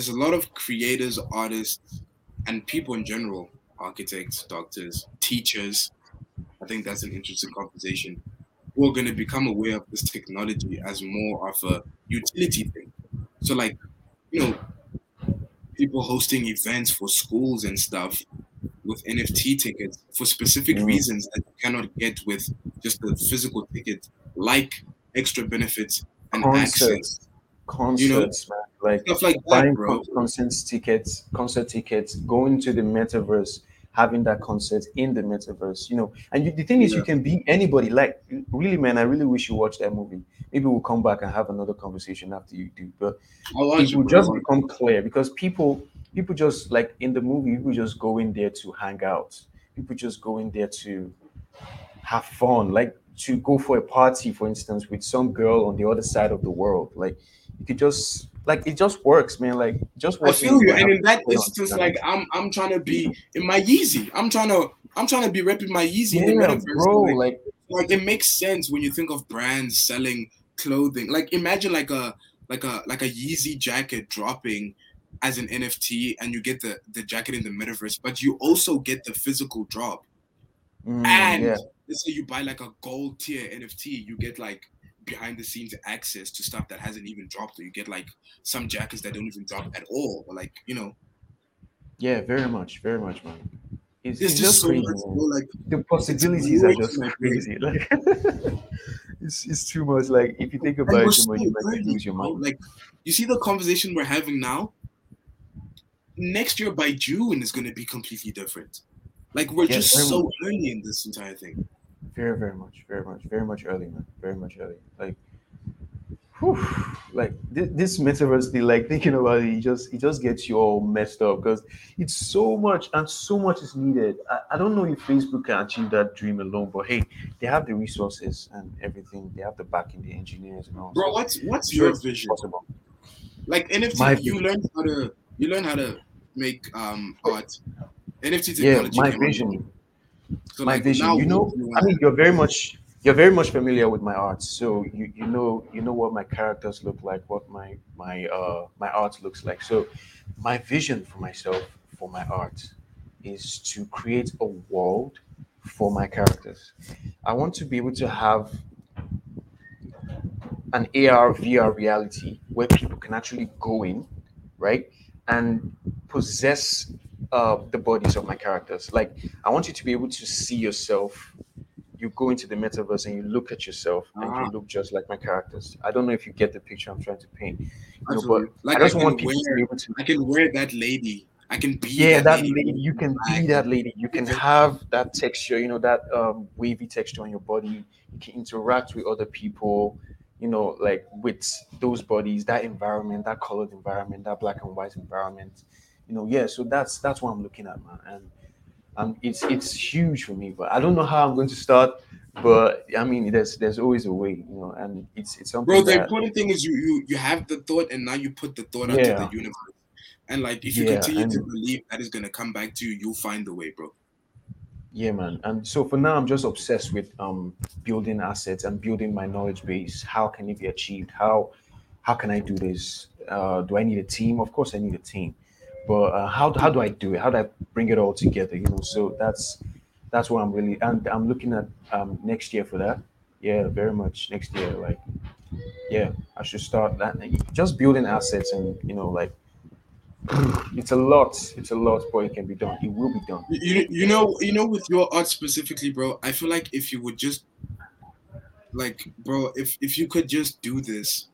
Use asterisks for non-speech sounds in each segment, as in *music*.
there's a lot of creators, artists, and people in general, architects, doctors, teachers. I think that's an interesting conversation. Who are going to become aware of this technology as more of a utility thing. So, like, you know, people hosting events for schools and stuff with NFT tickets for specific mm. reasons that you cannot get with just the physical ticket, like extra benefits and Concerts. access. Concerts, you know, man. Like, stuff like buying that, concert tickets, concert tickets, going to the metaverse, having that concert in the metaverse, you know. And you, the thing is, yeah. you can be anybody. Like, really, man, I really wish you watched that movie. Maybe we'll come back and have another conversation after you do. But it will just become clear because people, people just like in the movie, people just go in there to hang out. People just go in there to have fun, like to go for a party, for instance, with some girl on the other side of the world. Like, you could just like it just works, man. Like just I feel you. And in that instance, like I'm I'm trying to be in my Yeezy. I'm trying to I'm trying to be repping my Yeezy yeah, in the metaverse. Bro, like, like like it makes sense when you think of brands selling clothing. Like imagine like a like a like a Yeezy jacket dropping as an NFT and you get the the jacket in the metaverse, but you also get the physical drop. Mm, and yeah. let's say you buy like a gold tier NFT, you get like behind the scenes access to stuff that hasn't even dropped. Or you get like some jackets that don't even drop at all or like you know. Yeah very much very much man. It's, it's, it's just, so crazy much, like the possibilities are just so crazy like *laughs* it's, it's too much like if you think about it too much you might lose your mind. Like you see the conversation we're having now? Next year by june is going to be completely different. Like we're just so much. early in this entire thing very, very much, very much, very much early, man. Very much early. Like, whew, like this, this metaverse thing, like thinking about it, it just it just gets you all messed up because it's so much and so much is needed. I, I don't know if Facebook can achieve that dream alone, but hey, they have the resources and everything. They have the backing, the engineers and all. Bro, so what's what's your vision? Possible. Like NFT, My you vision. learn how to you learn how to make um art. NFT technology. Yeah, my vision so my like vision. You know, I mean, you're very much you're very much familiar with my art, so you you know you know what my characters look like, what my my uh my art looks like. So, my vision for myself for my art is to create a world for my characters. I want to be able to have an AR VR reality where people can actually go in, right, and possess uh, the bodies of my characters. Like I want you to be able to see yourself. You go into the metaverse and you look at yourself and you ah. look just like my characters. I don't know if you get the picture I'm trying to paint. You know, but like I just I want people wear, to be able to. I can wear that lady. I can be. Yeah, that, that lady. lady. You can be that lady. You can have that texture. You know that um, wavy texture on your body. You can interact with other people you know, like with those bodies, that environment, that colored environment, that black and white environment you know, yeah. So that's that's what I'm looking at, man, and um, it's it's huge for me. But I don't know how I'm going to start. But I mean, there's there's always a way, you know, and it's it's something. Bro, the that, important thing is you you you have the thought, and now you put the thought yeah. out to the universe. And like, if you yeah, continue to believe that is gonna come back to you, you'll find the way, bro. Yeah, man. And so for now, I'm just obsessed with um building assets and building my knowledge base. How can it be achieved? How how can I do this? Uh, do I need a team? Of course, I need a team but uh, how how do I do it? How do I bring it all together? You know, so that's that's what I'm really and I'm looking at um, next year for that. Yeah, very much next year. Like, yeah, I should start that. Just building assets and you know, like *sighs* it's a lot. It's a lot, but it can be done. It will be done. You, you know, you know, with your art specifically, bro. I feel like if you would just, like, bro, if if you could just do this,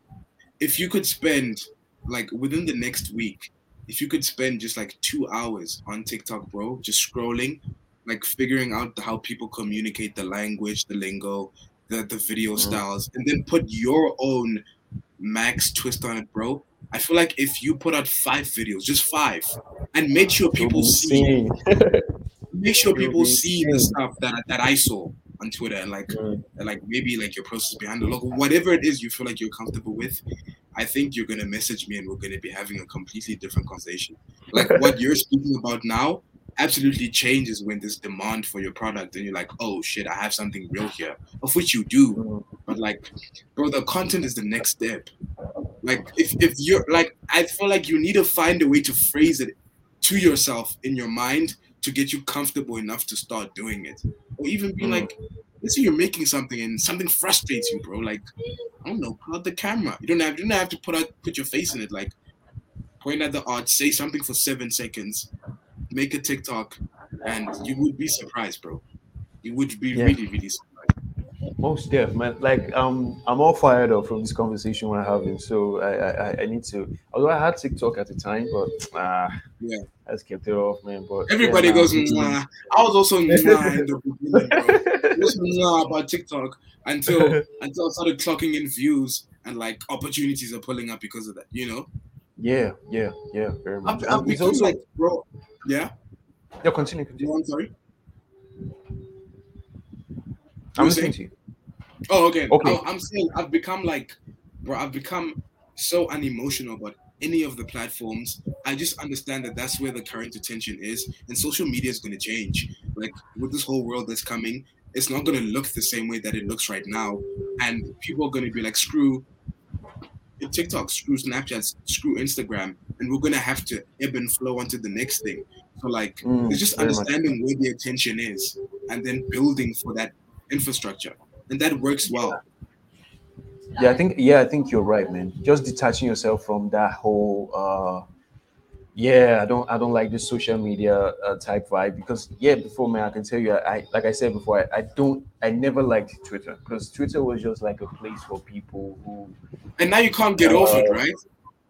if you could spend like within the next week, if you could spend just like two hours on TikTok, bro, just scrolling, like figuring out how people communicate the language, the lingo, the, the video mm-hmm. styles, and then put your own max twist on it, bro. I feel like if you put out five videos, just five, and make sure people see, *laughs* make sure people see the stuff that that I saw on Twitter and like, mm. and like maybe like your process behind the logo, whatever it is you feel like you're comfortable with, I think you're gonna message me and we're gonna be having a completely different conversation. *laughs* Like what you're speaking about now absolutely changes when there's demand for your product and you're like, oh shit, I have something real here, of which you do. Mm-hmm. But like, bro, the content is the next step. Like if if you're like, I feel like you need to find a way to phrase it to yourself in your mind to get you comfortable enough to start doing it, or even be mm. like, let's say you're making something and something frustrates you, bro. Like, I don't know, put out the camera. You don't have you don't have to put out put your face in it. Like, point at the art, say something for seven seconds, make a TikTok, and you would be surprised, bro. You would be yeah. really really surprised. Most def, man. Like um, I'm all fired up from this conversation we're having. So I, I, I need to. Although I had TikTok at the time, but uh, yeah, I just kept it off, man. But everybody yeah, goes, nah. I was also *laughs* nah in the beginning, bro. I was nah about TikTok until *laughs* until I started clocking in views and like opportunities are pulling up because of that. You know. Yeah, yeah, yeah. Very much. I've become also, like, bro. Yeah. Yeah, continue. continue. I'm sorry. I'm listening to you. Oh, okay. Okay. I, am saying I've become like, bro. I've become so unemotional about any of the platforms. I just understand that that's where the current attention is, and social media is going to change. Like with this whole world that's coming, it's not going to look the same way that it looks right now, and people are going to be like, screw TikTok, screw Snapchat, screw Instagram, and we're gonna have to ebb and flow onto the next thing. So like, mm, it's just understanding much. where the attention is, and then building for that infrastructure, and that works well. Yeah, I think yeah, I think you're right, man. Just detaching yourself from that whole uh yeah, I don't I don't like this social media uh, type vibe because yeah, before man, I can tell you, I like I said before, I, I don't I never liked Twitter because Twitter was just like a place for people who. And now you can't get uh, off it, right?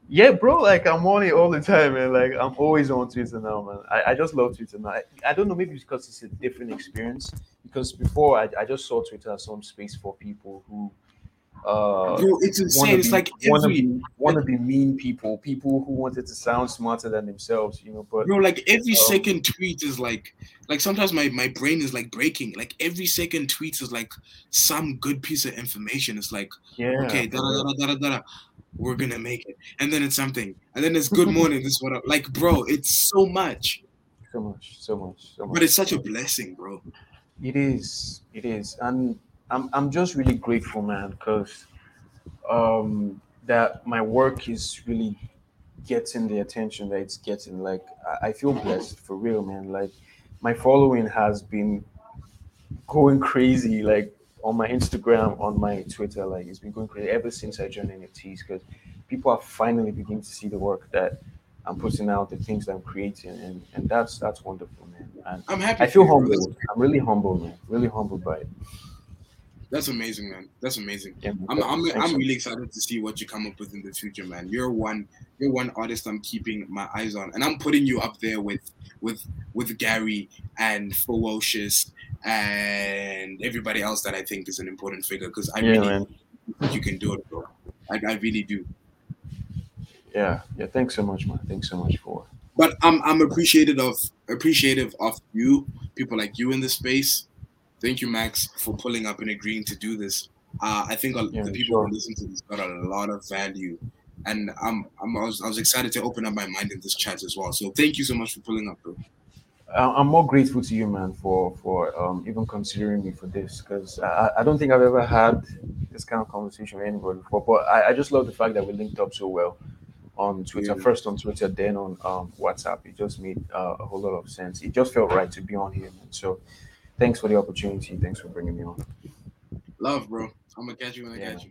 Yeah, bro. Like I'm on it all the time, man. Like I'm always on Twitter now, man. I, I just love Twitter now. I, I don't know, maybe because it's a different experience. Because before I, I just saw Twitter as some space for people who uh Bro, it's insane. It's like want to be want to be mean people, people who wanted to sound smarter than themselves, you know. But bro, like every um, second tweet is like like sometimes my my brain is like breaking. Like every second tweet is like some good piece of information. It's like yeah, okay, da da da da da da we're gonna make it. And then it's something. And then it's good *laughs* morning. this I, like, bro, it's so much. So much, so much, so much. But it's such a blessing, bro. It is. It is. And I'm I'm just really grateful, man, because um that my work is really getting the attention that it's getting. Like I, I feel blessed for real, man. Like my following has been going crazy. Like on my Instagram, on my Twitter, like it's been going crazy ever since I joined NFTs because people are finally beginning to see the work that I'm putting out, the things that I'm creating, and and that's that's wonderful, man. And I'm happy. I feel humbled. I'm really humbled, man. Really humbled by it. That's amazing, man. That's amazing. Yeah, I'm I'm, I'm really excited to see what you come up with in the future, man. You're one you're one artist I'm keeping my eyes on, and I'm putting you up there with with with Gary and Ferocious and everybody else that I think is an important figure because I yeah, really man. think you can do it, bro. I, I really do. Yeah, yeah. Thanks so much, man. Thanks so much for. But I'm I'm appreciative of appreciative of you, people like you in the space. Thank you, Max, for pulling up and agreeing to do this. Uh, I think yeah, the people sure. who listen to this got a lot of value, and I'm, I'm I was, I was excited to open up my mind in this chat as well. So thank you so much for pulling up, bro. I'm more grateful to you, man, for for um, even considering me for this because I, I don't think I've ever had this kind of conversation with anybody before. But I, I just love the fact that we linked up so well on Twitter, yeah. first on Twitter, then on um, WhatsApp. It just made uh, a whole lot of sense. It just felt right to be on here, man. So thanks for the opportunity. Thanks for bringing me on. Love, bro. I'm gonna catch you when I yeah. catch you.